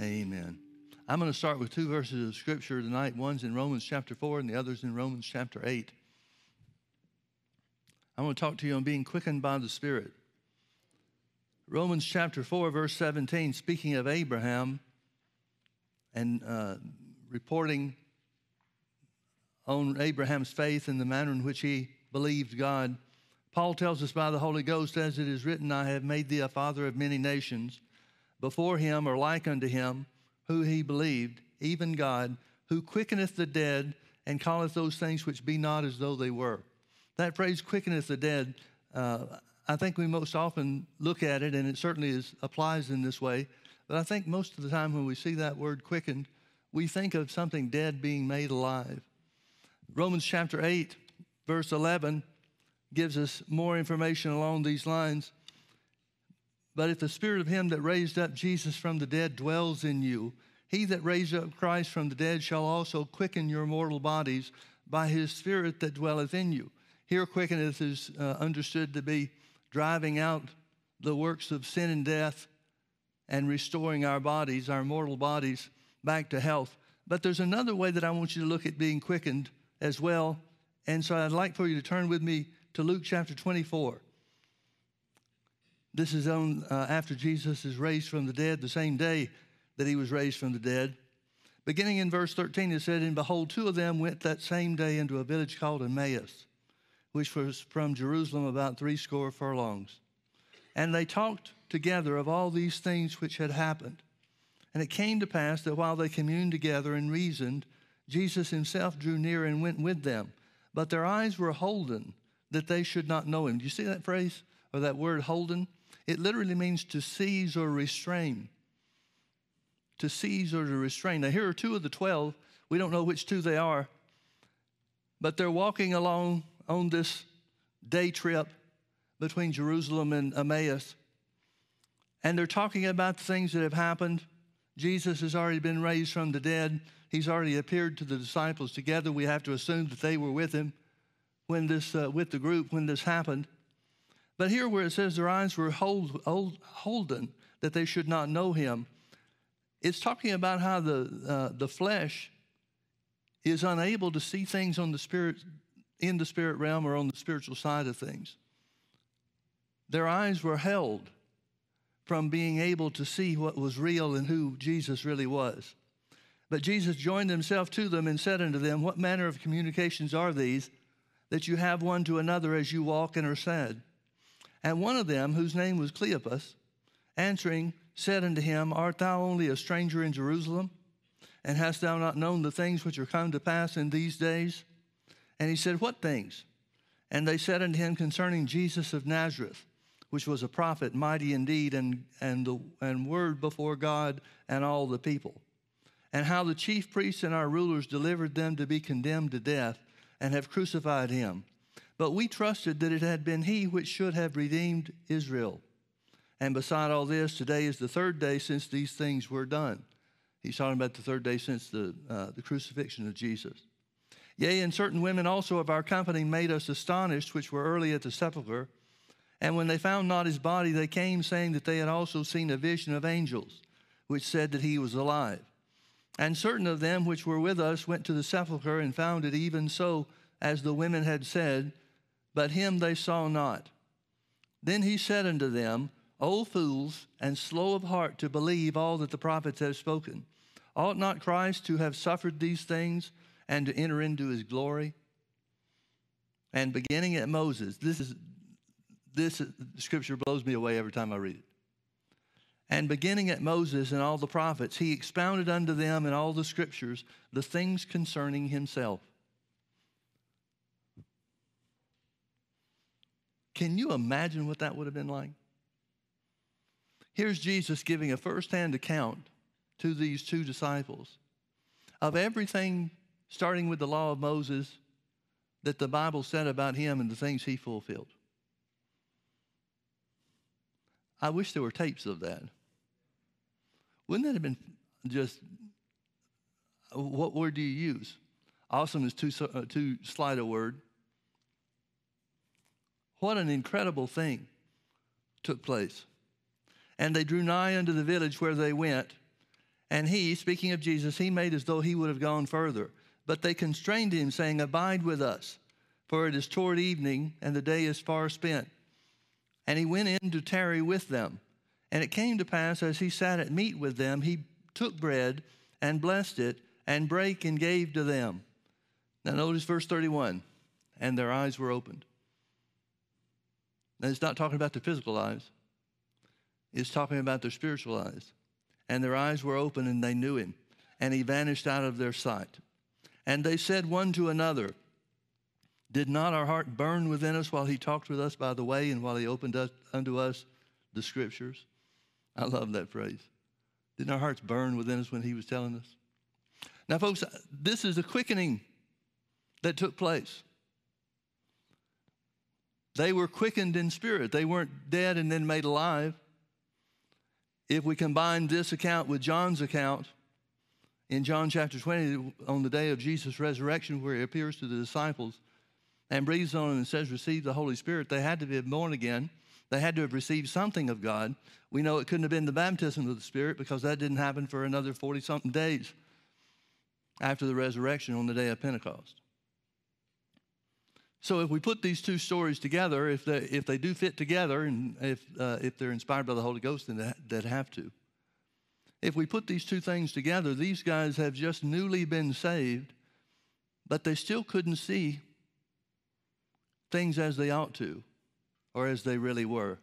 Amen. I'm going to start with two verses of scripture tonight. One's in Romans chapter 4 and the other's in Romans chapter 8. I want to talk to you on being quickened by the Spirit. Romans chapter 4, verse 17, speaking of Abraham and uh, reporting on Abraham's faith and the manner in which he believed God. Paul tells us by the Holy Ghost, as it is written, I have made thee a father of many nations, before him or like unto him, who he believed, even God, who quickeneth the dead and calleth those things which be not as though they were. That phrase, quickeneth the dead, uh, I think we most often look at it, and it certainly is, applies in this way. But I think most of the time when we see that word quickened, we think of something dead being made alive. Romans chapter 8, verse 11, gives us more information along these lines. But if the spirit of him that raised up Jesus from the dead dwells in you, he that raised up Christ from the dead shall also quicken your mortal bodies by his spirit that dwelleth in you. Here, quickeneth is uh, understood to be driving out the works of sin and death and restoring our bodies, our mortal bodies, back to health. But there's another way that I want you to look at being quickened as well. And so I'd like for you to turn with me to Luke chapter 24. This is on uh, after Jesus is raised from the dead, the same day that he was raised from the dead. Beginning in verse 13, it said, And behold, two of them went that same day into a village called Emmaus which was from Jerusalem about threescore furlongs. And they talked together of all these things which had happened. And it came to pass that while they communed together and reasoned, Jesus himself drew near and went with them. But their eyes were holden that they should not know him. Do you see that phrase or that word holden? It literally means to seize or restrain. To seize or to restrain. Now, here are two of the twelve. We don't know which two they are, but they're walking along on this day trip between Jerusalem and Emmaus. And they're talking about things that have happened. Jesus has already been raised from the dead. He's already appeared to the disciples together. We have to assume that they were with him when this, uh, with the group when this happened. But here, where it says their eyes were hold, hold, holden, that they should not know him, it's talking about how the, uh, the flesh is unable to see things on the spirit in the spirit realm or on the spiritual side of things. Their eyes were held from being able to see what was real and who Jesus really was. But Jesus joined himself to them and said unto them, What manner of communications are these that you have one to another as you walk and are sad? And one of them, whose name was Cleopas, answering, said unto him, Art thou only a stranger in Jerusalem? And hast thou not known the things which are come to pass in these days? And he said, What things? And they said unto him concerning Jesus of Nazareth, which was a prophet, mighty indeed, and, and, the, and word before God and all the people. And how the chief priests and our rulers delivered them to be condemned to death and have crucified him. But we trusted that it had been he which should have redeemed Israel. And beside all this, today is the third day since these things were done. He's talking about the third day since the, uh, the crucifixion of Jesus. Yea, and certain women also of our company made us astonished, which were early at the sepulchre. And when they found not his body, they came, saying that they had also seen a vision of angels, which said that he was alive. And certain of them which were with us went to the sepulchre and found it even so as the women had said, but him they saw not. Then he said unto them, O fools, and slow of heart to believe all that the prophets have spoken. Ought not Christ to have suffered these things? and to enter into his glory. And beginning at Moses, this is this scripture blows me away every time I read it. And beginning at Moses and all the prophets, he expounded unto them in all the scriptures the things concerning himself. Can you imagine what that would have been like? Here's Jesus giving a firsthand account to these two disciples of everything starting with the law of Moses that the Bible said about him and the things he fulfilled. I wish there were tapes of that. Wouldn't that have been just, what word do you use? Awesome is too, uh, too slight a word. What an incredible thing took place. And they drew nigh unto the village where they went. And he, speaking of Jesus, he made as though he would have gone further. But they constrained him, saying, Abide with us, for it is toward evening, and the day is far spent. And he went in to tarry with them. And it came to pass, as he sat at meat with them, he took bread and blessed it, and brake and gave to them. Now, notice verse 31 and their eyes were opened. Now, it's not talking about the physical eyes, it's talking about their spiritual eyes. And their eyes were open, and they knew him, and he vanished out of their sight. And they said one to another, Did not our heart burn within us while he talked with us by the way, and while he opened us, unto us the scriptures? I love that phrase. Didn't our hearts burn within us when he was telling us? Now, folks, this is a quickening that took place. They were quickened in spirit. They weren't dead and then made alive. If we combine this account with John's account in John chapter 20, on the day of Jesus' resurrection, where he appears to the disciples and breathes on them and says, Receive the Holy Spirit, they had to be born again. They had to have received something of God. We know it couldn't have been the baptism of the Spirit because that didn't happen for another 40 something days after the resurrection on the day of Pentecost. So if we put these two stories together, if they, if they do fit together, and if, uh, if they're inspired by the Holy Ghost, then that have to. If we put these two things together, these guys have just newly been saved, but they still couldn't see things as they ought to or as they really were.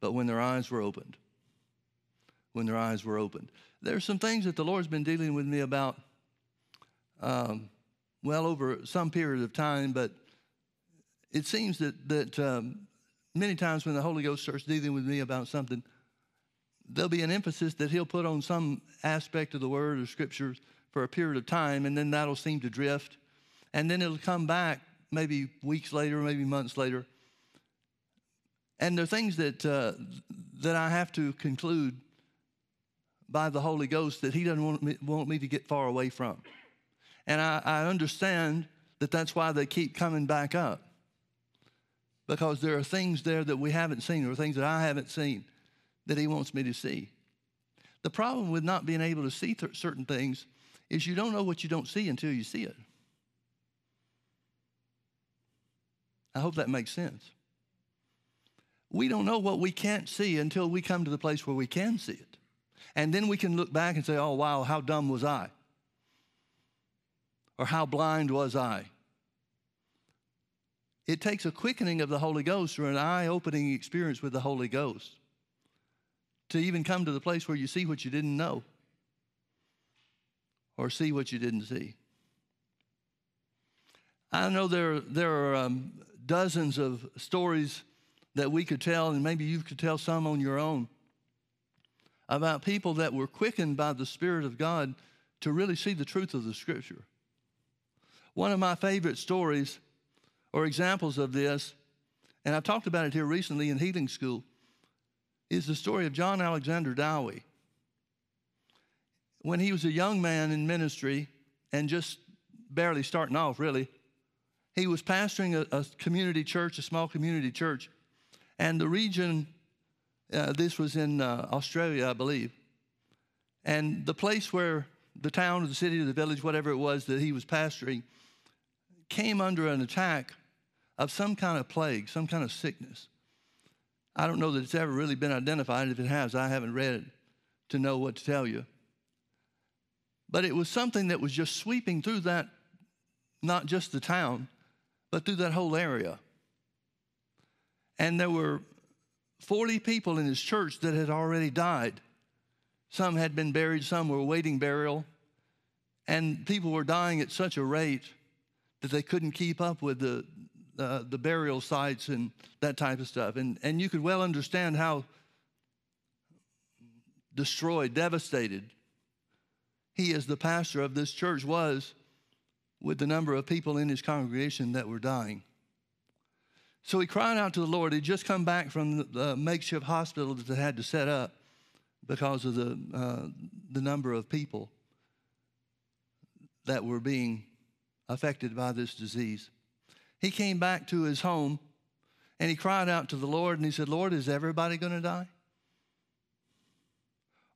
But when their eyes were opened, when their eyes were opened, there are some things that the Lord's been dealing with me about. Um, well over some period of time, but it seems that, that um, many times when the Holy Ghost starts dealing with me about something, there'll be an emphasis that he'll put on some aspect of the word or scriptures for a period of time, and then that'll seem to drift. And then it'll come back maybe weeks later, maybe months later. And there are things that, uh, that I have to conclude by the Holy Ghost that He doesn't want me, want me to get far away from. And I, I understand that that's why they keep coming back up. Because there are things there that we haven't seen, or things that I haven't seen that He wants me to see. The problem with not being able to see th- certain things is you don't know what you don't see until you see it. I hope that makes sense. We don't know what we can't see until we come to the place where we can see it. And then we can look back and say, oh, wow, how dumb was I? Or how blind was I? It takes a quickening of the Holy Ghost or an eye opening experience with the Holy Ghost to even come to the place where you see what you didn't know or see what you didn't see. I know there, there are um, dozens of stories that we could tell, and maybe you could tell some on your own, about people that were quickened by the Spirit of God to really see the truth of the Scripture. One of my favorite stories or examples of this, and I've talked about it here recently in healing school, is the story of John Alexander Dowie. When he was a young man in ministry and just barely starting off, really, he was pastoring a, a community church, a small community church, and the region, uh, this was in uh, Australia, I believe, and the place where the town or the city or the village, whatever it was that he was pastoring, came under an attack of some kind of plague, some kind of sickness. I don't know that it's ever really been identified. If it has, I haven't read it to know what to tell you. But it was something that was just sweeping through that, not just the town, but through that whole area. And there were 40 people in his church that had already died. Some had been buried, some were awaiting burial. And people were dying at such a rate that they couldn't keep up with the, uh, the burial sites and that type of stuff. And, and you could well understand how destroyed, devastated he, as the pastor of this church, was with the number of people in his congregation that were dying. So he cried out to the Lord. He'd just come back from the, makeshift hospital that they had to set up because of the, uh, the number of people that were being affected by this disease. He came back to his home and he cried out to the Lord and he said, Lord, is everybody going to die?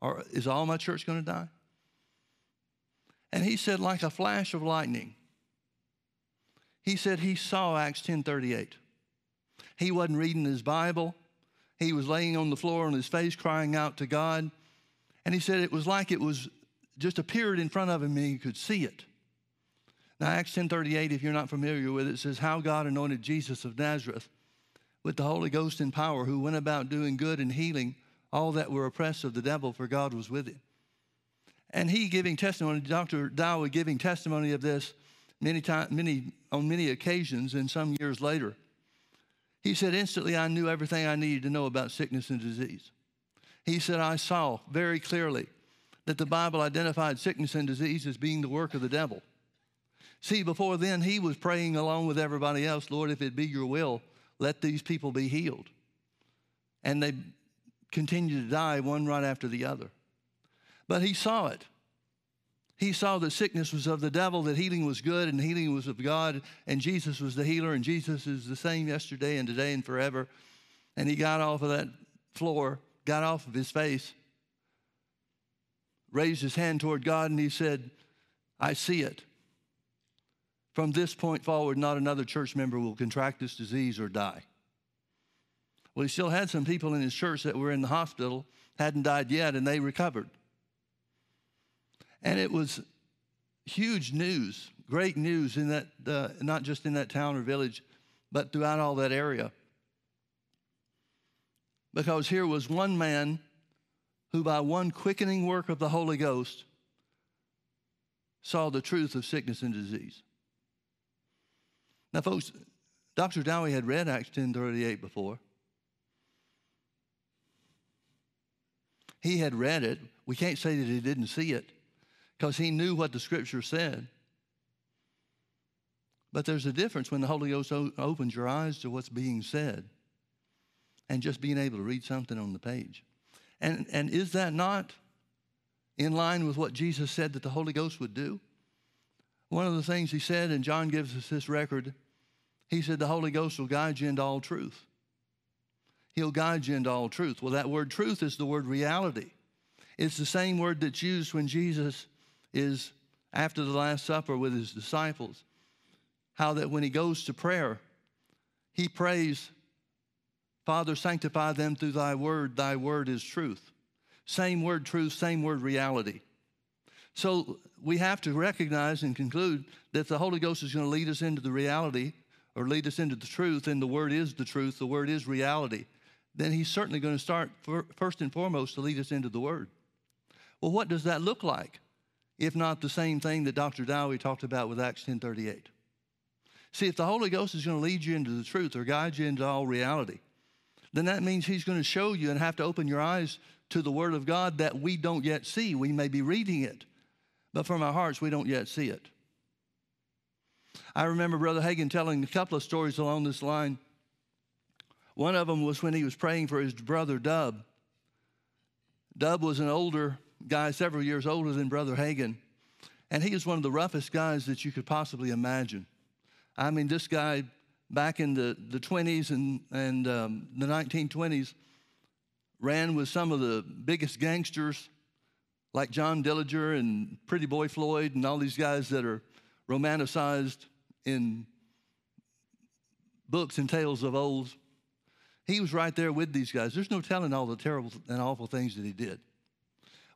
Or is all my church going to die? And he said, like a flash of lightning. He said he saw Acts 10:38. He wasn't reading his Bible. He was laying on the floor on his face crying out to God. And he said it was like it was just appeared in front of him and he could see it. Now, Acts 10.38, if you're not familiar with it, says, How God anointed Jesus of Nazareth with the Holy Ghost and power, who went about doing good and healing all that were oppressed of the devil, for God was with him. And he giving testimony, Dr. Dowie giving testimony of this many time, many, on many occasions and some years later. He said, Instantly I knew everything I needed to know about sickness and disease. He said, I saw very clearly that the Bible identified sickness and disease as being the work of the devil. See, before then, he was praying along with everybody else, Lord, if it be your will, let these people be healed. And they continued to die one right after the other. But he saw it. He saw that sickness was of the devil, that healing was good, and healing was of God, and Jesus was the healer, and Jesus is the same yesterday and today and forever. And he got off of that floor, got off of his face, raised his hand toward God, and he said, I see it. From this point forward, not another church member will contract this disease or die. Well, he still had some people in his church that were in the hospital, hadn't died yet, and they recovered. And it was huge news, great news in that, uh, not just in that town or village, but throughout all that area. Because here was one man who, by one quickening work of the Holy Ghost, saw the truth of sickness and disease. Now, folks, Dr. Dowie had read Acts 10:38 before. He had read it. We can't say that he didn't see it because he knew what the scripture said. But there's a difference when the Holy Ghost opens your eyes to what's being said and just being able to read something on the page. And, and is that not in line with what Jesus said that the Holy Ghost would do? One of the things he said, and John gives us this record, he said, The Holy Ghost will guide you into all truth. He'll guide you into all truth. Well, that word truth is the word reality. It's the same word that's used when Jesus is after the Last Supper with his disciples. How that when he goes to prayer, he prays, Father, sanctify them through thy word. Thy word is truth. Same word, truth, same word, reality. So we have to recognize and conclude that the Holy Ghost is going to lead us into the reality or lead us into the truth, and the Word is the truth, the Word is reality. Then He's certainly going to start for, first and foremost to lead us into the Word. Well, what does that look like? If not the same thing that Dr. Dowie talked about with Acts 10:38. See, if the Holy Ghost is going to lead you into the truth or guide you into all reality, then that means He's going to show you and have to open your eyes to the Word of God that we don't yet see. We may be reading it, but from our hearts, we don't yet see it. I remember Brother Hagin telling a couple of stories along this line. One of them was when he was praying for his brother Dub. Dub was an older guy, several years older than Brother Hagin, and he was one of the roughest guys that you could possibly imagine. I mean, this guy back in the, the 20s and, and um, the 1920s ran with some of the biggest gangsters like John Dillinger and Pretty Boy Floyd and all these guys that are romanticized in books and tales of old. He was right there with these guys. There's no telling all the terrible and awful things that he did.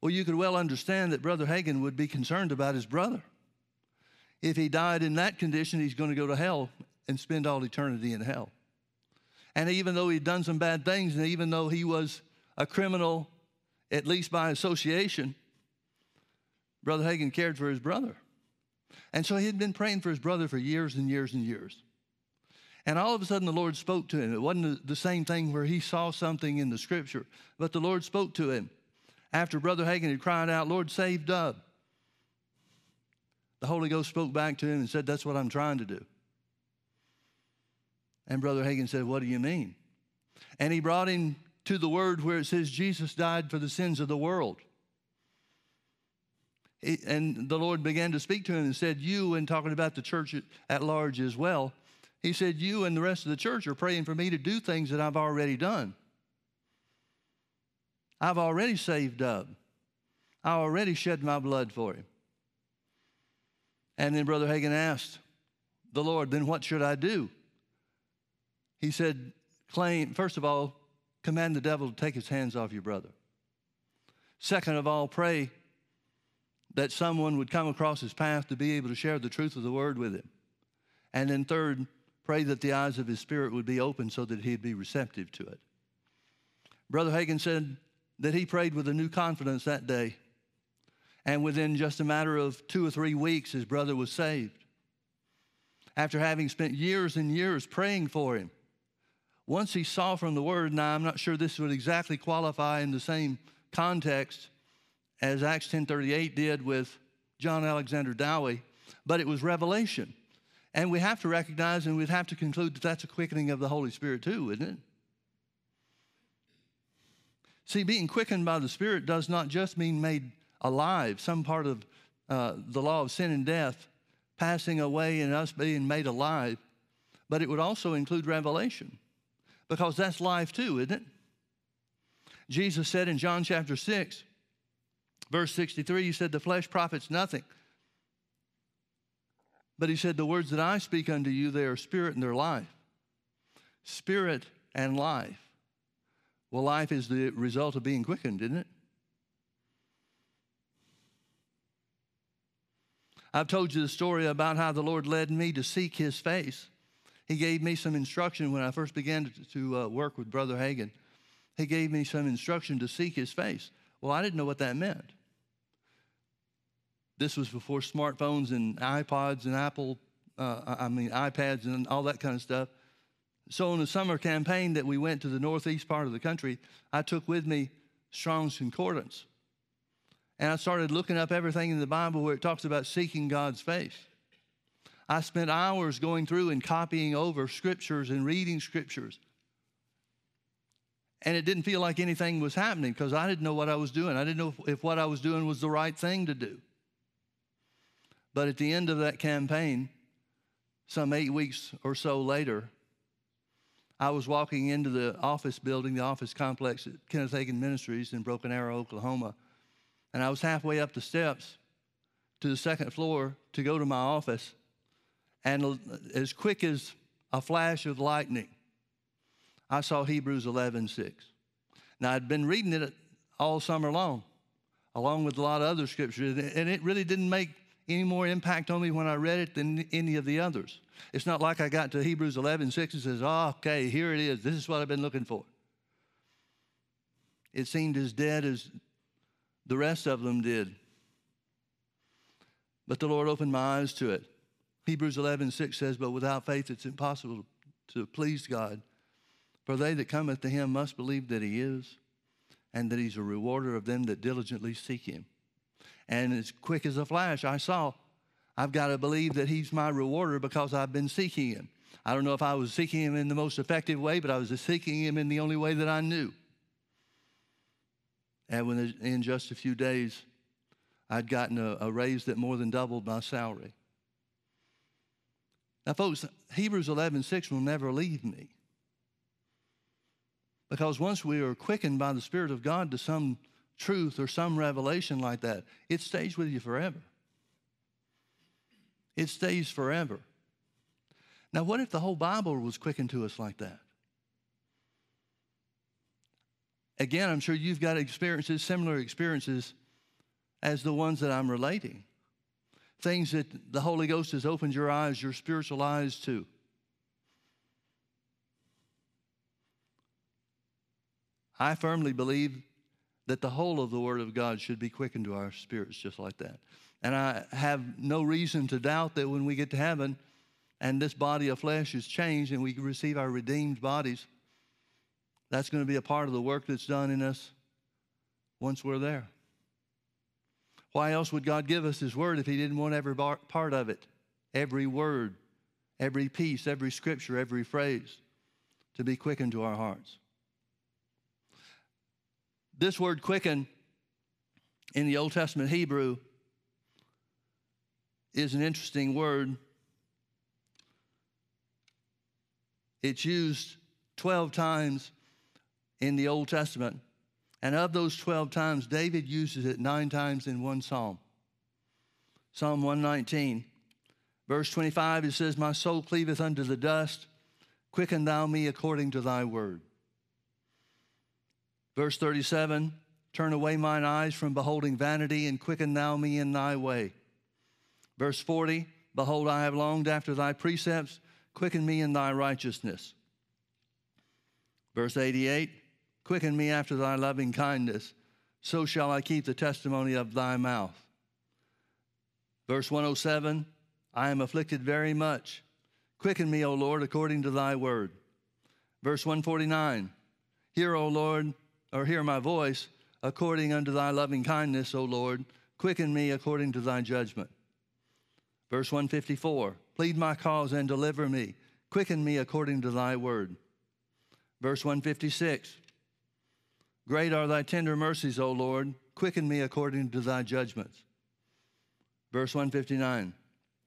Well, you could well understand that Brother Hagin would be concerned about his brother. If he died in that condition, he's going to go to hell and spend all eternity in hell. And even though he'd done some bad things, and even though he was a criminal, at least by association, Brother Hagin cared for his brother. And so he had been praying for his brother for years and years and years. And all of a sudden, the Lord spoke to him. It wasn't the same thing where he saw something in the scripture, but the Lord spoke to him after Brother Hagin had cried out, Lord, save Dub. The Holy Ghost spoke back to him and said, That's what I'm trying to do. And Brother Hagin said, What do you mean? And he brought him to the word where it says, Jesus died for the sins of the world and the Lord began to speak to him and said, You, and talking about the church at large as well, he said, You and the rest of the church are praying for me to do things that I've already done. I've already saved up. I already shed my blood for him. And then Brother Hagin asked the Lord, Then what should I do? He said, Claim, first of all, command the devil to take his hands off your brother. Second of all, pray that someone would come across his path to be able to share the truth of the word with him. And then third, pray that the eyes of his spirit would be open so that he'd be receptive to it. Brother Hagin said that he prayed with a new confidence that day. And within just a matter of two or three weeks, his brother was saved. After having spent years and years praying for him, once he saw from the word, now I'm not sure this would exactly qualify in the same context as Acts 10:38 did with John Alexander Dowie, but it was revelation. And we have to recognize and we'd have to conclude that that's a quickening of the Holy Spirit too, isn't it? See, being quickened by the Spirit does not just mean made alive, some part of uh, the law of sin and death passing away and us being made alive, but it would also include revelation because that's life too, isn't it? Jesus said in John chapter 6, verse 63, He said, The flesh profits nothing. But he said, The words that I speak unto you, they are spirit and they're life. Spirit and life. Well, life is the result of being quickened, isn't it? I've told you the story about how the Lord led me to seek his face. He gave me some instruction when I first began to, to uh, work with Brother Hagin. He gave me some instruction to seek his face. Well, I didn't know what that meant. This was before smartphones and iPods and Apple, uh, I mean, iPads and all that kind of stuff. So, in the summer campaign that we went to the northeast part of the country, I took with me Strong's Concordance. And I started looking up everything in the Bible where it talks about seeking God's face. I spent hours going through and copying over scriptures and reading scriptures. And it didn't feel like anything was happening because I didn't know what I was doing. I didn't know if, if what I was doing was the right thing to do. But at the end of that campaign, some eight weeks or so later, I was walking into the office building, the office complex at Kenneth Hagin Ministries in Broken Arrow, Oklahoma. And I was halfway up the steps to the second floor to go to my office. And as quick as a flash of lightning, I saw Hebrews 11 6. Now, I'd been reading it all summer long, along with a lot of other scriptures, and it really didn't make any more impact on me when I read it than any of the others. It's not like I got to Hebrews 11, 6 and says, oh, okay, here it is. This is what I've been looking for. It seemed as dead as the rest of them did. But the Lord opened my eyes to it. Hebrews 11, 6 says, But without faith it's impossible to please God. For they that cometh to him must believe that he is, and that he's a rewarder of them that diligently seek him. And as quick as a flash, I saw, I've got to believe that He's my rewarder because I've been seeking Him. I don't know if I was seeking Him in the most effective way, but I was seeking Him in the only way that I knew. And when in just a few days, I'd gotten a, a raise that more than doubled my salary. Now, folks, Hebrews 11 6 will never leave me. Because once we are quickened by the Spirit of God to some truth or some revelation like that, it stays with you forever. It stays forever. Now, what if the whole Bible was quickened to us like that? Again, I'm sure you've got experiences, similar experiences as the ones that I'm relating. Things that the Holy Ghost has opened your eyes, your spiritual eyes to. I firmly believe that the whole of the Word of God should be quickened to our spirits just like that. And I have no reason to doubt that when we get to heaven and this body of flesh is changed and we receive our redeemed bodies, that's going to be a part of the work that's done in us once we're there. Why else would God give us His Word if He didn't want every part of it, every word, every piece, every scripture, every phrase to be quickened to our hearts? This word quicken in the Old Testament Hebrew is an interesting word. It's used 12 times in the Old Testament, And of those 12 times, David uses it nine times in one psalm. Psalm 119, verse 25, it says, My soul cleaveth unto the dust, quicken thou me according to thy word. Verse 37, Turn away mine eyes from beholding vanity, and quicken thou me in thy way. Verse 40, Behold, I have longed after thy precepts, quicken me in thy righteousness. Verse 88, Quicken me after thy loving kindness, so shall I keep the testimony of thy mouth. Verse 107 I am afflicted very much. Quicken me, O Lord, according to thy word. Verse 149 Hear, O Lord, or hear my voice, according unto thy loving kindness, O Lord. Quicken me according to thy judgment. Verse 154 Plead my cause and deliver me. Quicken me according to thy word. Verse 156 Great are thy tender mercies, O Lord. Quicken me according to thy judgments. Verse 159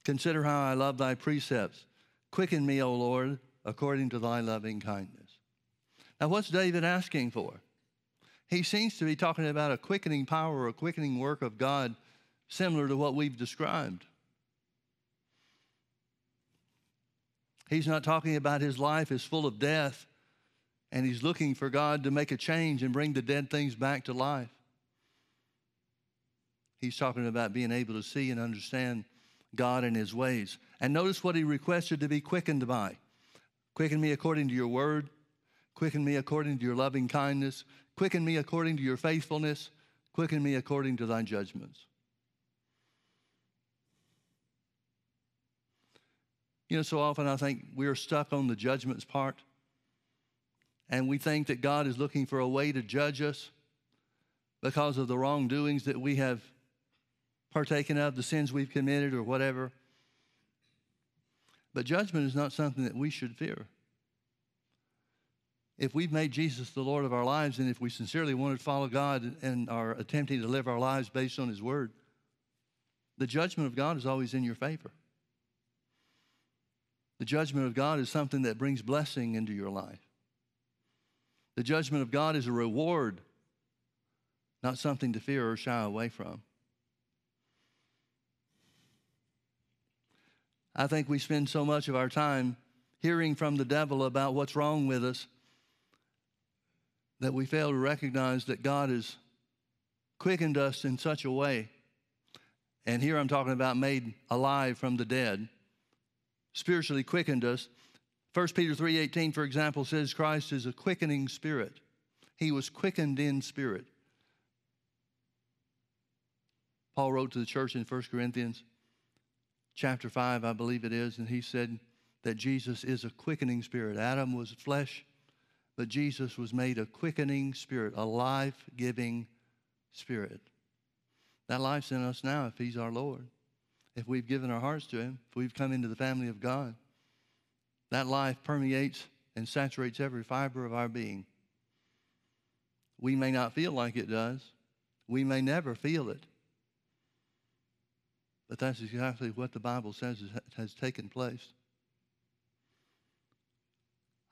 Consider how I love thy precepts. Quicken me, O Lord, according to thy loving kindness. Now, what's David asking for? He seems to be talking about a quickening power or a quickening work of God similar to what we've described. He's not talking about his life is full of death and he's looking for God to make a change and bring the dead things back to life. He's talking about being able to see and understand God and his ways. And notice what he requested to be quickened by quicken me according to your word, quicken me according to your loving kindness, quicken me according to your faithfulness, quicken me according to thy judgments. You know, so often I think we're stuck on the judgments part and we think that God is looking for a way to judge us because of the wrongdoings that we have partaken of, the sins we've committed, or whatever. But judgment is not something that we should fear. If we've made Jesus the Lord of our lives, and if we sincerely want to follow God and are attempting to live our lives based on His Word, the judgment of God is always in your favor. The judgment of God is something that brings blessing into your life. The judgment of God is a reward, not something to fear or shy away from. I think we spend so much of our time hearing from the devil about what's wrong with us that we fail to recognize that God has quickened us in such a way. And here I'm talking about made alive from the dead, spiritually quickened us 1 Peter 3:18 for example says Christ is a quickening spirit. He was quickened in spirit. Paul wrote to the church in 1 Corinthians chapter 5 I believe it is and he said that Jesus is a quickening spirit. Adam was flesh, but Jesus was made a quickening spirit, a life-giving spirit. That life's in us now if he's our Lord. If we've given our hearts to him, if we've come into the family of God. That life permeates and saturates every fiber of our being. We may not feel like it does. We may never feel it. But that's exactly what the Bible says has taken place.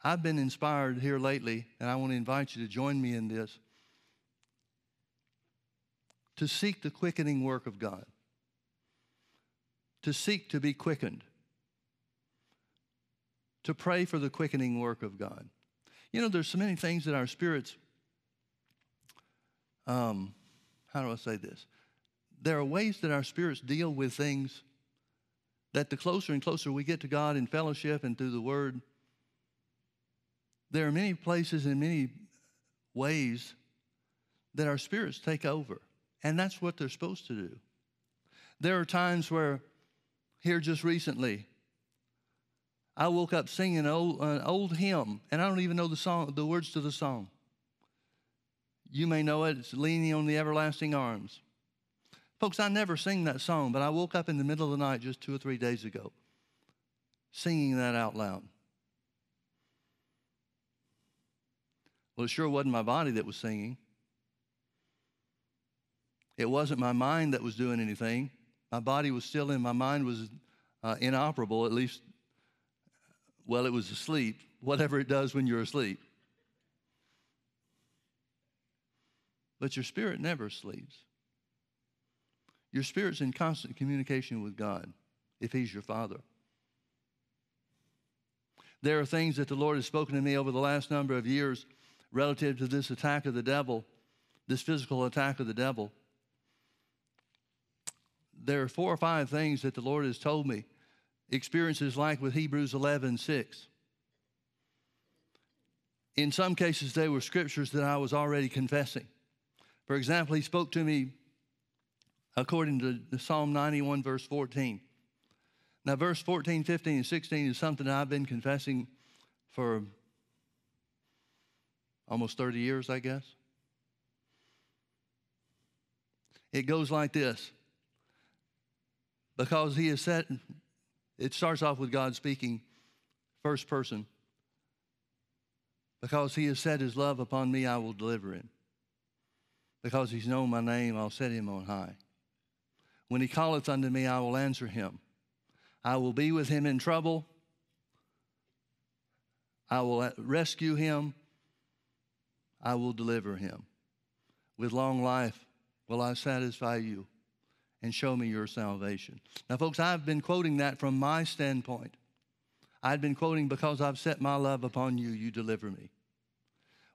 I've been inspired here lately, and I want to invite you to join me in this to seek the quickening work of God, to seek to be quickened to pray for the quickening work of God. You know, there's so many things that our spirits, um, how do I say this? There are ways that our spirits deal with things that the closer and closer we get to God in fellowship and through the Word, there are many places and many ways that our spirits take over. And that's what they're supposed to do. There are times where, here just recently, I woke up singing an old, hymn, and I don't even know the song, the words to the song. You may know it. It's leaning on the everlasting arms. Folks, I never sing that song, but I woke up in the middle of the night just two or three days ago singing that out loud. Well, it sure wasn't my body that was singing. It wasn't my mind that was doing anything. My body was still in, my mind was uh, inoperable, at least well, it was asleep, whatever it does when you're asleep. But your spirit never sleeps. Your spirit's in constant communication with God if He's your Father. There are things that the Lord has spoken to me over the last number of years relative to this attack of the devil, this physical attack of the devil. There are four or five things that the Lord has told me, experiences like with Hebrews 11 6. In some cases, they were scriptures that I was already confessing. For example, He spoke to me according to Psalm 91, verse 14. Now, verse 14, 15, and 16 is something I've been confessing for almost 30 years, I guess. It goes like this because he has said, it starts off with God speaking, first person. Because he has set his love upon me, I will deliver him. Because he's known my name, I'll set him on high. When he calleth unto me, I will answer him. I will be with him in trouble. I will rescue him. I will deliver him. With long life will I satisfy you and show me your salvation. Now, folks, I've been quoting that from my standpoint. I've been quoting because I've set my love upon you, you deliver me.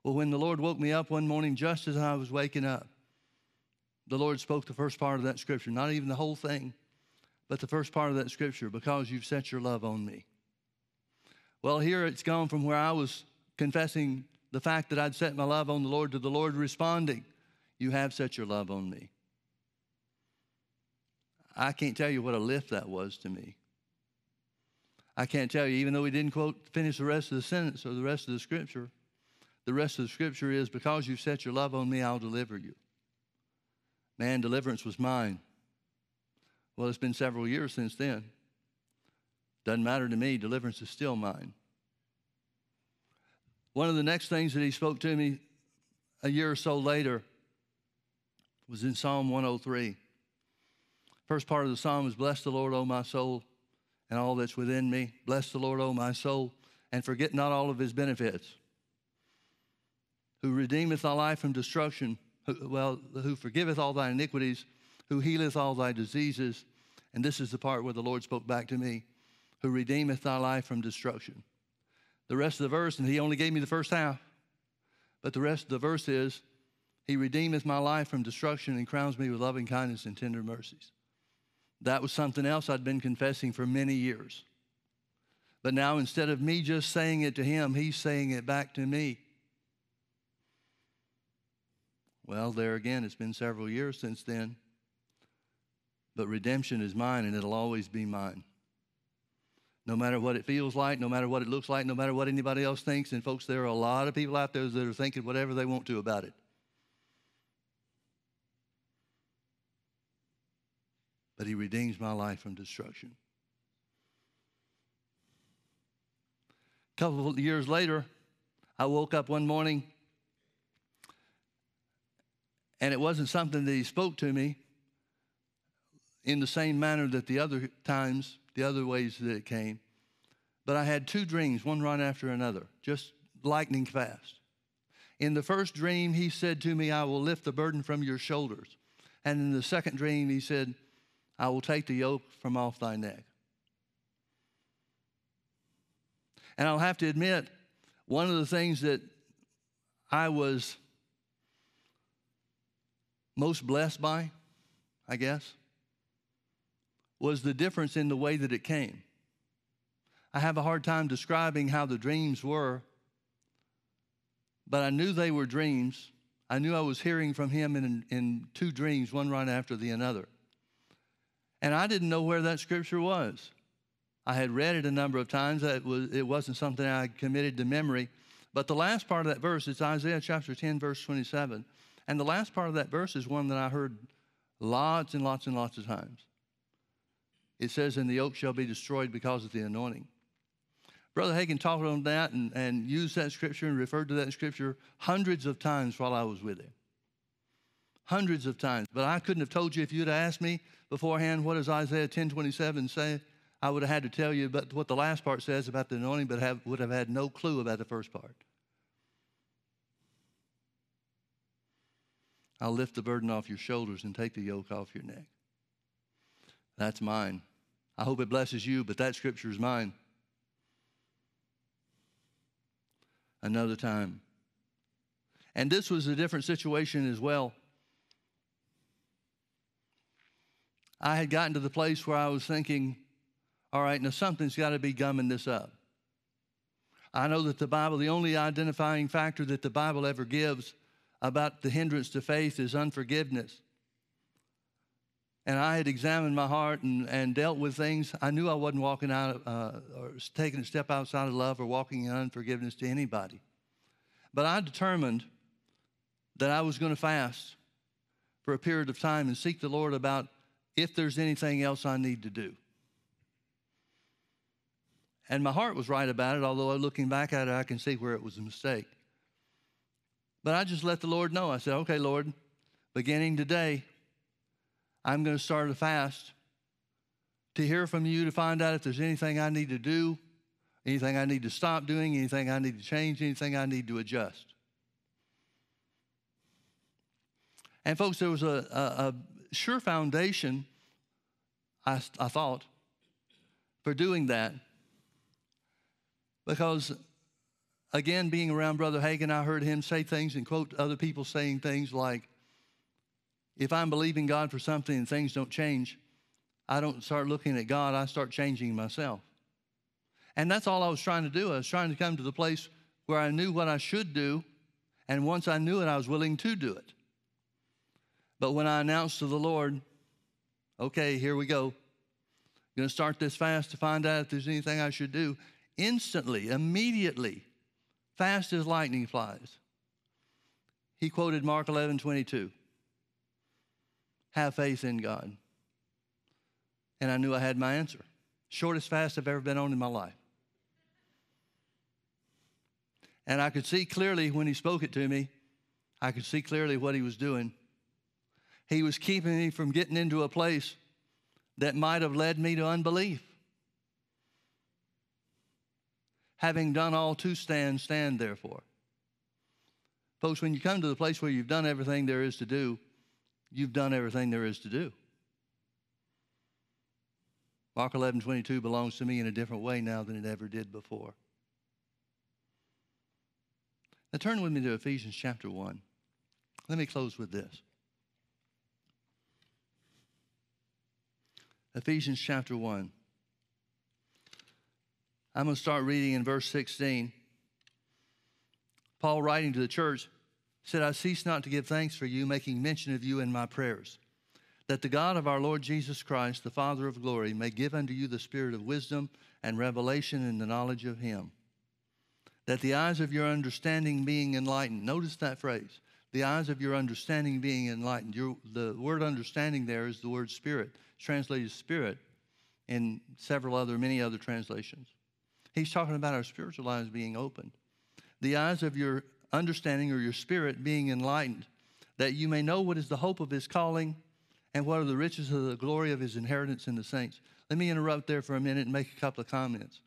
Well, when the Lord woke me up one morning, just as I was waking up, the Lord spoke the first part of that scripture, not even the whole thing, but the first part of that scripture, because you've set your love on me. Well, here it's gone from where I was confessing the fact that I'd set my love on the Lord to the Lord responding, You have set your love on me. I can't tell you what a lift that was to me. I can't tell you, even though we didn't quote finish the rest of the sentence or the rest of the scripture, the rest of the scripture is because you've set your love on me, I'll deliver you. Man, deliverance was mine. Well, it's been several years since then. Doesn't matter to me, deliverance is still mine. One of the next things that he spoke to me a year or so later was in Psalm 103. First part of the psalm is Bless the Lord, O my soul, and all that's within me. Bless the Lord, O my soul, and forget not all of his benefits. Who redeemeth thy life from destruction who, well, who forgiveth all thy iniquities, who healeth all thy diseases. And this is the part where the Lord spoke back to me, who redeemeth thy life from destruction. The rest of the verse, and he only gave me the first half, but the rest of the verse is, He redeemeth my life from destruction and crowns me with loving kindness and tender mercies. That was something else I'd been confessing for many years. But now, instead of me just saying it to him, he's saying it back to me. Well, there again, it's been several years since then. But redemption is mine and it'll always be mine. No matter what it feels like, no matter what it looks like, no matter what anybody else thinks. And, folks, there are a lot of people out there that are thinking whatever they want to about it. But He redeems my life from destruction. A couple of years later, I woke up one morning and it wasn't something that he spoke to me in the same manner that the other times, the other ways that it came. But I had two dreams, one right after another, just lightning fast. In the first dream, he said to me, I will lift the burden from your shoulders. And in the second dream, he said, I will take the yoke from off thy neck. And I'll have to admit, one of the things that I was most blessed by, I guess, was the difference in the way that it came. I have a hard time describing how the dreams were, but I knew they were dreams. I knew I was hearing from him in, in two dreams, one right after the another. And I didn't know where that scripture was. I had read it a number of times. It, was, it wasn't something I committed to memory. But the last part of that verse, it's Isaiah chapter 10, verse 27. And the last part of that verse is one that I heard lots and lots and lots of times. It says, And the oak shall be destroyed because of the anointing. Brother Hagin talked on that and, and used that scripture and referred to that scripture hundreds of times while I was with him. Hundreds of times. But I couldn't have told you if you'd asked me beforehand, what does Isaiah 10 27 say? I would have had to tell you about what the last part says about the anointing, but have, would have had no clue about the first part. I'll lift the burden off your shoulders and take the yoke off your neck. That's mine. I hope it blesses you, but that scripture is mine. Another time. And this was a different situation as well. I had gotten to the place where I was thinking, all right, now something's got to be gumming this up. I know that the Bible, the only identifying factor that the Bible ever gives about the hindrance to faith is unforgiveness. And I had examined my heart and, and dealt with things. I knew I wasn't walking out uh, or taking a step outside of love or walking in unforgiveness to anybody. But I determined that I was going to fast for a period of time and seek the Lord about if there's anything else I need to do. And my heart was right about it, although looking back at it, I can see where it was a mistake. But I just let the Lord know. I said, okay, Lord, beginning today, I'm going to start a fast to hear from you to find out if there's anything I need to do, anything I need to stop doing, anything I need to change, anything I need to adjust. And, folks, there was a, a, a sure foundation, I, I thought, for doing that because, again, being around Brother Hagin I heard him say things and quote other people saying things like, if I'm believing God for something and things don't change, I don't start looking at God, I start changing myself. And that's all I was trying to do. I was trying to come to the place where I knew what I should do, and once I knew it, I was willing to do it. But when I announced to the Lord, okay, here we go, I'm going to start this fast to find out if there's anything I should do, instantly, immediately, fast as lightning flies. He quoted Mark 11 22. Have faith in God. And I knew I had my answer. Shortest fast I've ever been on in my life. And I could see clearly when he spoke it to me, I could see clearly what he was doing. He was keeping me from getting into a place that might have led me to unbelief having done all to stand, stand therefore. Folks, when you come to the place where you've done everything there is to do, you've done everything there is to do. Mark 11, 22 belongs to me in a different way now than it ever did before. Now turn with me to Ephesians chapter 1. Let me close with this. Ephesians chapter 1. I'm going to start reading in verse 16. Paul, writing to the church, said, I cease not to give thanks for you, making mention of you in my prayers, that the God of our Lord Jesus Christ, the Father of glory, may give unto you the spirit of wisdom and revelation in the knowledge of him, that the eyes of your understanding being enlightened. Notice that phrase the eyes of your understanding being enlightened. Your, the word understanding there is the word spirit, translated spirit in several other, many other translations. He's talking about our spiritual eyes being opened, the eyes of your understanding or your spirit being enlightened, that you may know what is the hope of his calling and what are the riches of the glory of his inheritance in the saints. Let me interrupt there for a minute and make a couple of comments.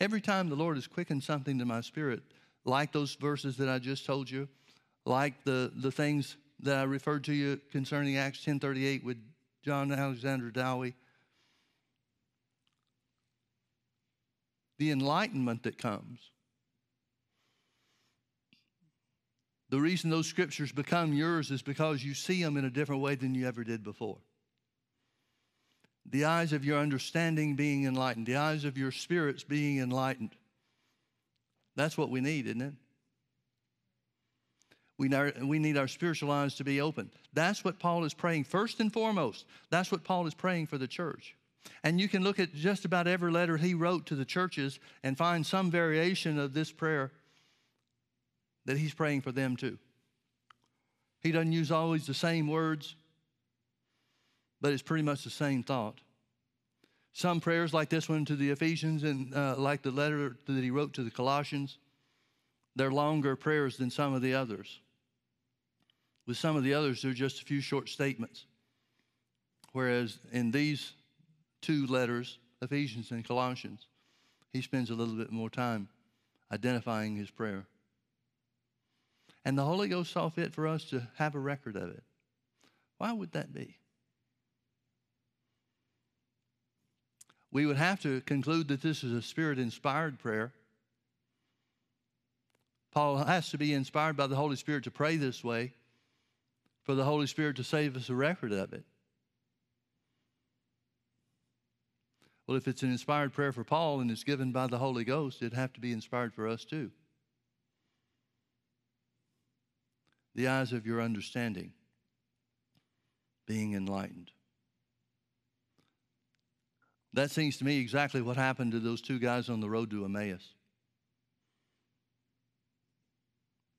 Every time the Lord has quickened something to my spirit, like those verses that I just told you, like the, the things that I referred to you concerning Acts 10:38 with John Alexander Dowie, the enlightenment that comes. The reason those scriptures become yours is because you see them in a different way than you ever did before. The eyes of your understanding being enlightened, the eyes of your spirits being enlightened. That's what we need, isn't it? We, need our spiritual eyes to be open. That's what Paul is praying first and foremost. That's what Paul is praying for the church. And you can look at just about every letter he wrote to the churches and find some variation of this prayer that he's praying for them too. He doesn't use always the same words, but it's pretty much the same thought. Some prayers, like this one to the Ephesians and uh, like the letter that he wrote to the Colossians, they're longer prayers than some of the others. With some of the others, they're just a few short statements. Whereas in these two letters, Ephesians and Colossians, he spends a little bit more time identifying his prayer. And the Holy Ghost saw fit for us to have a record of it. Why would that be? We would have to conclude that this is a spirit inspired prayer. Paul has to be inspired by the Holy Spirit to pray this way, for the Holy Spirit to save us a record of it. Well, if it's an inspired prayer for Paul and it's given by the Holy Ghost, it'd have to be inspired for us too. The eyes of your understanding being enlightened. That seems to me exactly what happened to those two guys on the road to Emmaus.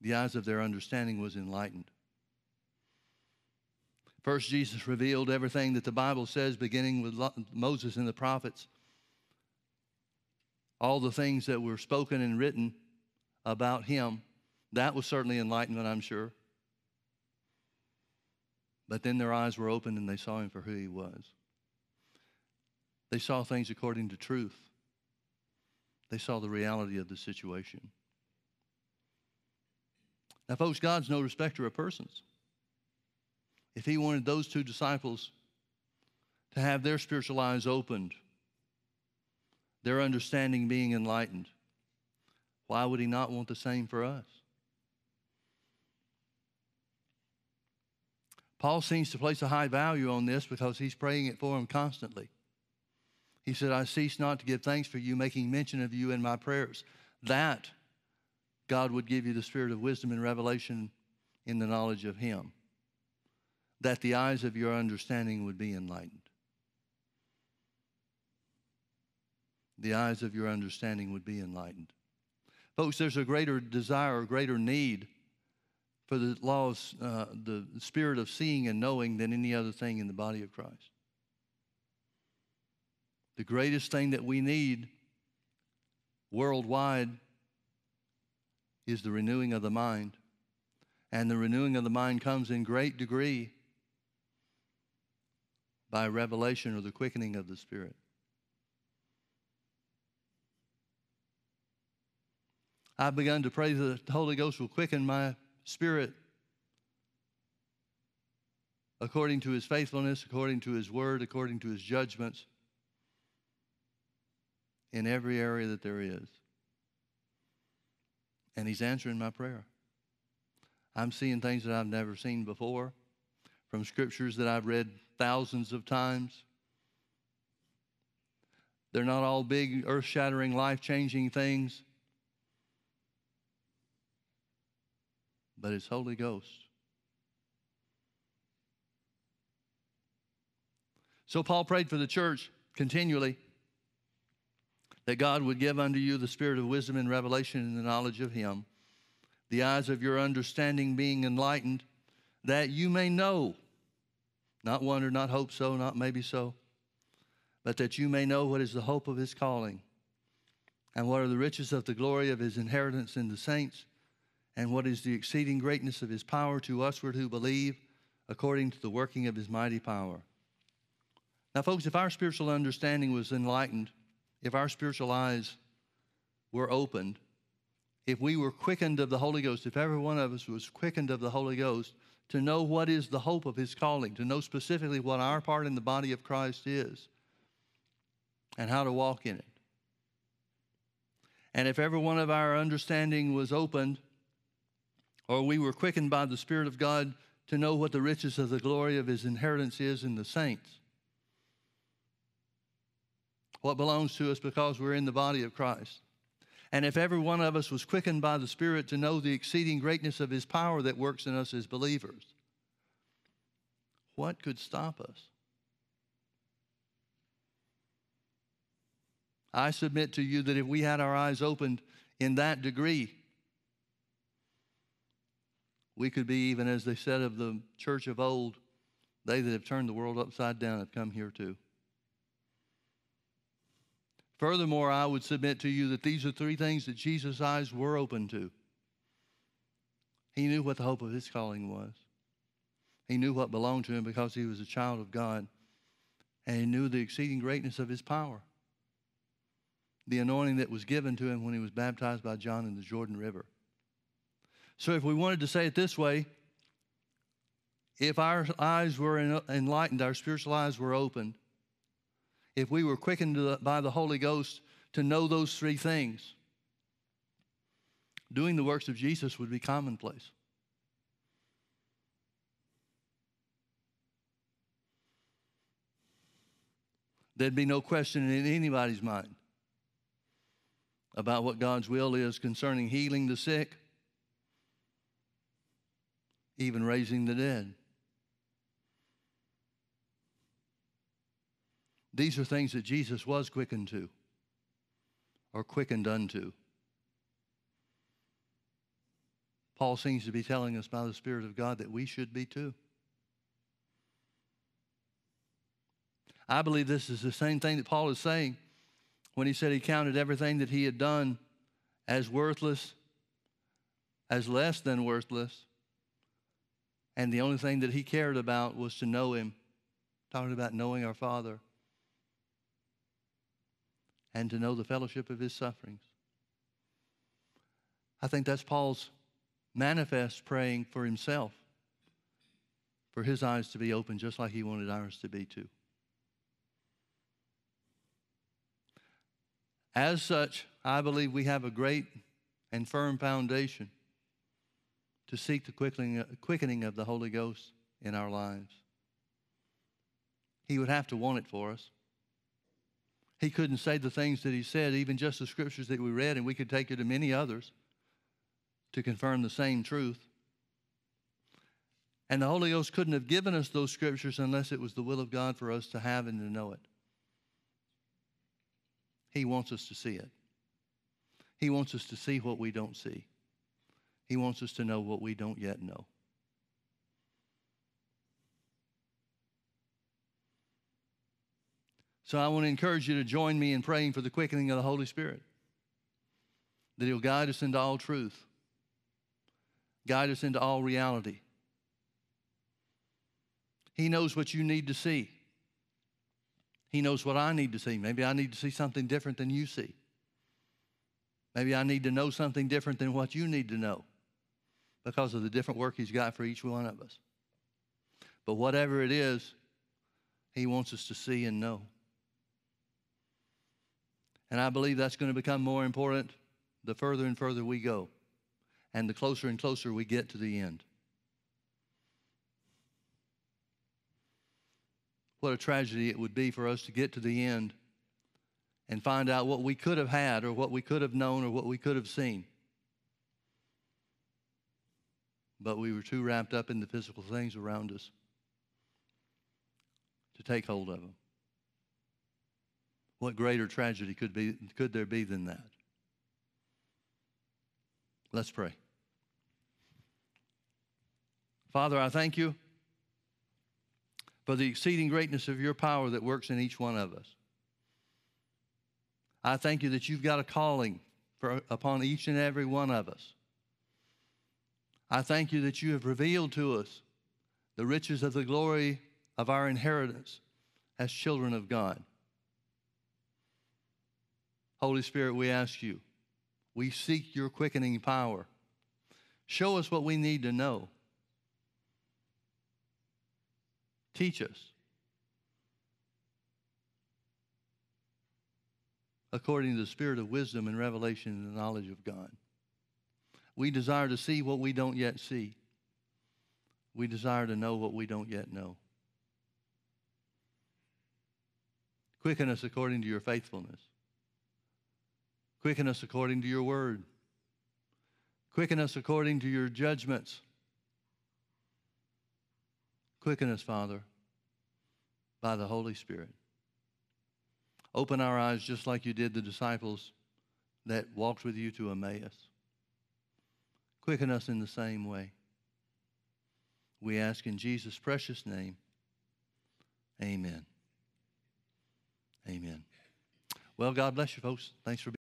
The eyes of their understanding was enlightened. First, Jesus revealed everything that the Bible says, beginning with Moses and the prophets. All the things that were spoken and written about him. That was certainly enlightenment, I'm sure. But then their eyes were opened and they saw him for who he was. They saw things according to truth. They saw the reality of the situation. Now, folks, God's no respecter of persons if he wanted those two disciples to have their spiritual eyes opened, their understanding being enlightened, why would he not want the same for us? Paul seems to place a high value on this because he's praying it for them constantly. He said, I cease not to give thanks for you, making mention of you in my prayers. That God would give you the spirit of wisdom and revelation in the knowledge of him that the eyes of your understanding would be enlightened. The eyes of your understanding would be enlightened. Folks, there's a greater desire, a greater need for the law uh, the spirit of seeing and knowing than any other thing in the body of Christ. The greatest thing that we need worldwide is the renewing of the mind. And the renewing of the mind comes in great degree by revelation or the quickening of the Spirit. I've begun to pray that the Holy Ghost will quicken my spirit according to his faithfulness, according to his word, according to his judgments in every area that there is. And he's answering my prayer. I'm seeing things that I've never seen before from scriptures that I've read thousands of times. They're not all big, earth shattering, life changing things, but it's Holy Ghost. So Paul prayed for the church continually that God would give unto you the spirit of wisdom and revelation and the knowledge of Him, the eyes of your understanding being enlightened, that you may know not wonder, not hope so, not maybe so, but that you may know what is the hope of his calling, and what are the riches of the glory of his inheritance in the saints, and what is the exceeding greatness of his power to usward who believe, according to the working of his mighty power. Now, folks, if our spiritual understanding was enlightened, if our spiritual eyes were opened, if we were quickened of the Holy Ghost, if every one of us was quickened of the Holy Ghost, to know what is the hope of his calling, to know specifically what our part in the body of Christ is, and how to walk in it. And if every one of our understanding was opened, or we were quickened by the Spirit of God to know what the riches of the glory of his inheritance is in the saints, what belongs to us because we're in the body of Christ. And if every one of us was quickened by the Spirit to know the exceeding greatness of His power that works in us as believers, what could stop us? I submit to you that if we had our eyes opened in that degree, we could be even as they said of the church of old, they that have turned the world upside down have come here too. Furthermore, I would submit to you that these are three things that Jesus' eyes were open to. He knew what the hope of his calling was. He knew what belonged to him because he was a child of God. And he knew the exceeding greatness of his power. The anointing that was given to him when he was baptized by John in the Jordan River. So, if we wanted to say it this way, if our eyes were enlightened, our spiritual eyes were opened, if we were quickened by the Holy Ghost to know those three things, doing the works of Jesus would be commonplace. There'd be no question in anybody's mind about what God's will is concerning healing the sick, even raising the dead. These are things that Jesus was quickened to or quickened unto. Paul seems to be telling us by the Spirit of God that we should be too. I believe this is the same thing that Paul is saying when he said he counted everything that he had done as worthless, as less than worthless, and the only thing that he cared about was to know him, talking about knowing our Father, and to know the fellowship of his sufferings. I think that's Paul's manifest praying for himself, for his eyes to be open just like he wanted ours to be too. As such, I believe we have a great and firm foundation to seek the quickening of the Holy Ghost in our lives. He would have to want it for us. He couldn't say the things that he said, even just the scriptures that we read, and we could take it to many others to confirm the same truth. And the Holy Ghost couldn't have given us those scriptures unless it was the will of God for us to have and to know it. He wants us to see it. He wants us to see what we don't see. He wants us to know what we don't yet know. So I want to encourage you to join me in praying for the quickening of the Holy Spirit, that He'll guide us into all truth, guide us into all reality. He knows what you need to see. He knows what I need to see. Maybe I need to see something different than you see. Maybe I need to know something different than what you need to know because of the different work He's got for each one of us. But whatever it is, He wants us to see and know. And I believe that's going to become more important the further and further we go and the closer and closer we get to the end. What a tragedy it would be for us to get to the end and find out what we could have had or what we could have known or what we could have seen. But we were too wrapped up in the physical things around us to take hold of them. What greater tragedy could, be, could there be than that? Let's pray. Father, I thank you for the exceeding greatness of your power that works in each one of us. I thank you that you've got a calling for, upon each and every one of us. I thank you that you have revealed to us the riches of the glory of our inheritance as children of God. Holy Spirit, we ask you, we seek your quickening power. Show us what we need to know. Teach us. According to the spirit of wisdom and revelation and the knowledge of God. We desire to see what we don't yet see. We desire to know what we don't yet know. Quicken us according to your faithfulness. Quicken us according to your word. Quicken us according to your judgments. Quicken us, Father, by the Holy Spirit. Open our eyes just like you did the disciples that walked with you to Emmaus. Quicken us in the same way. We ask in Jesus' precious name. Amen. Amen. Well, God bless you, folks. Thanks for being.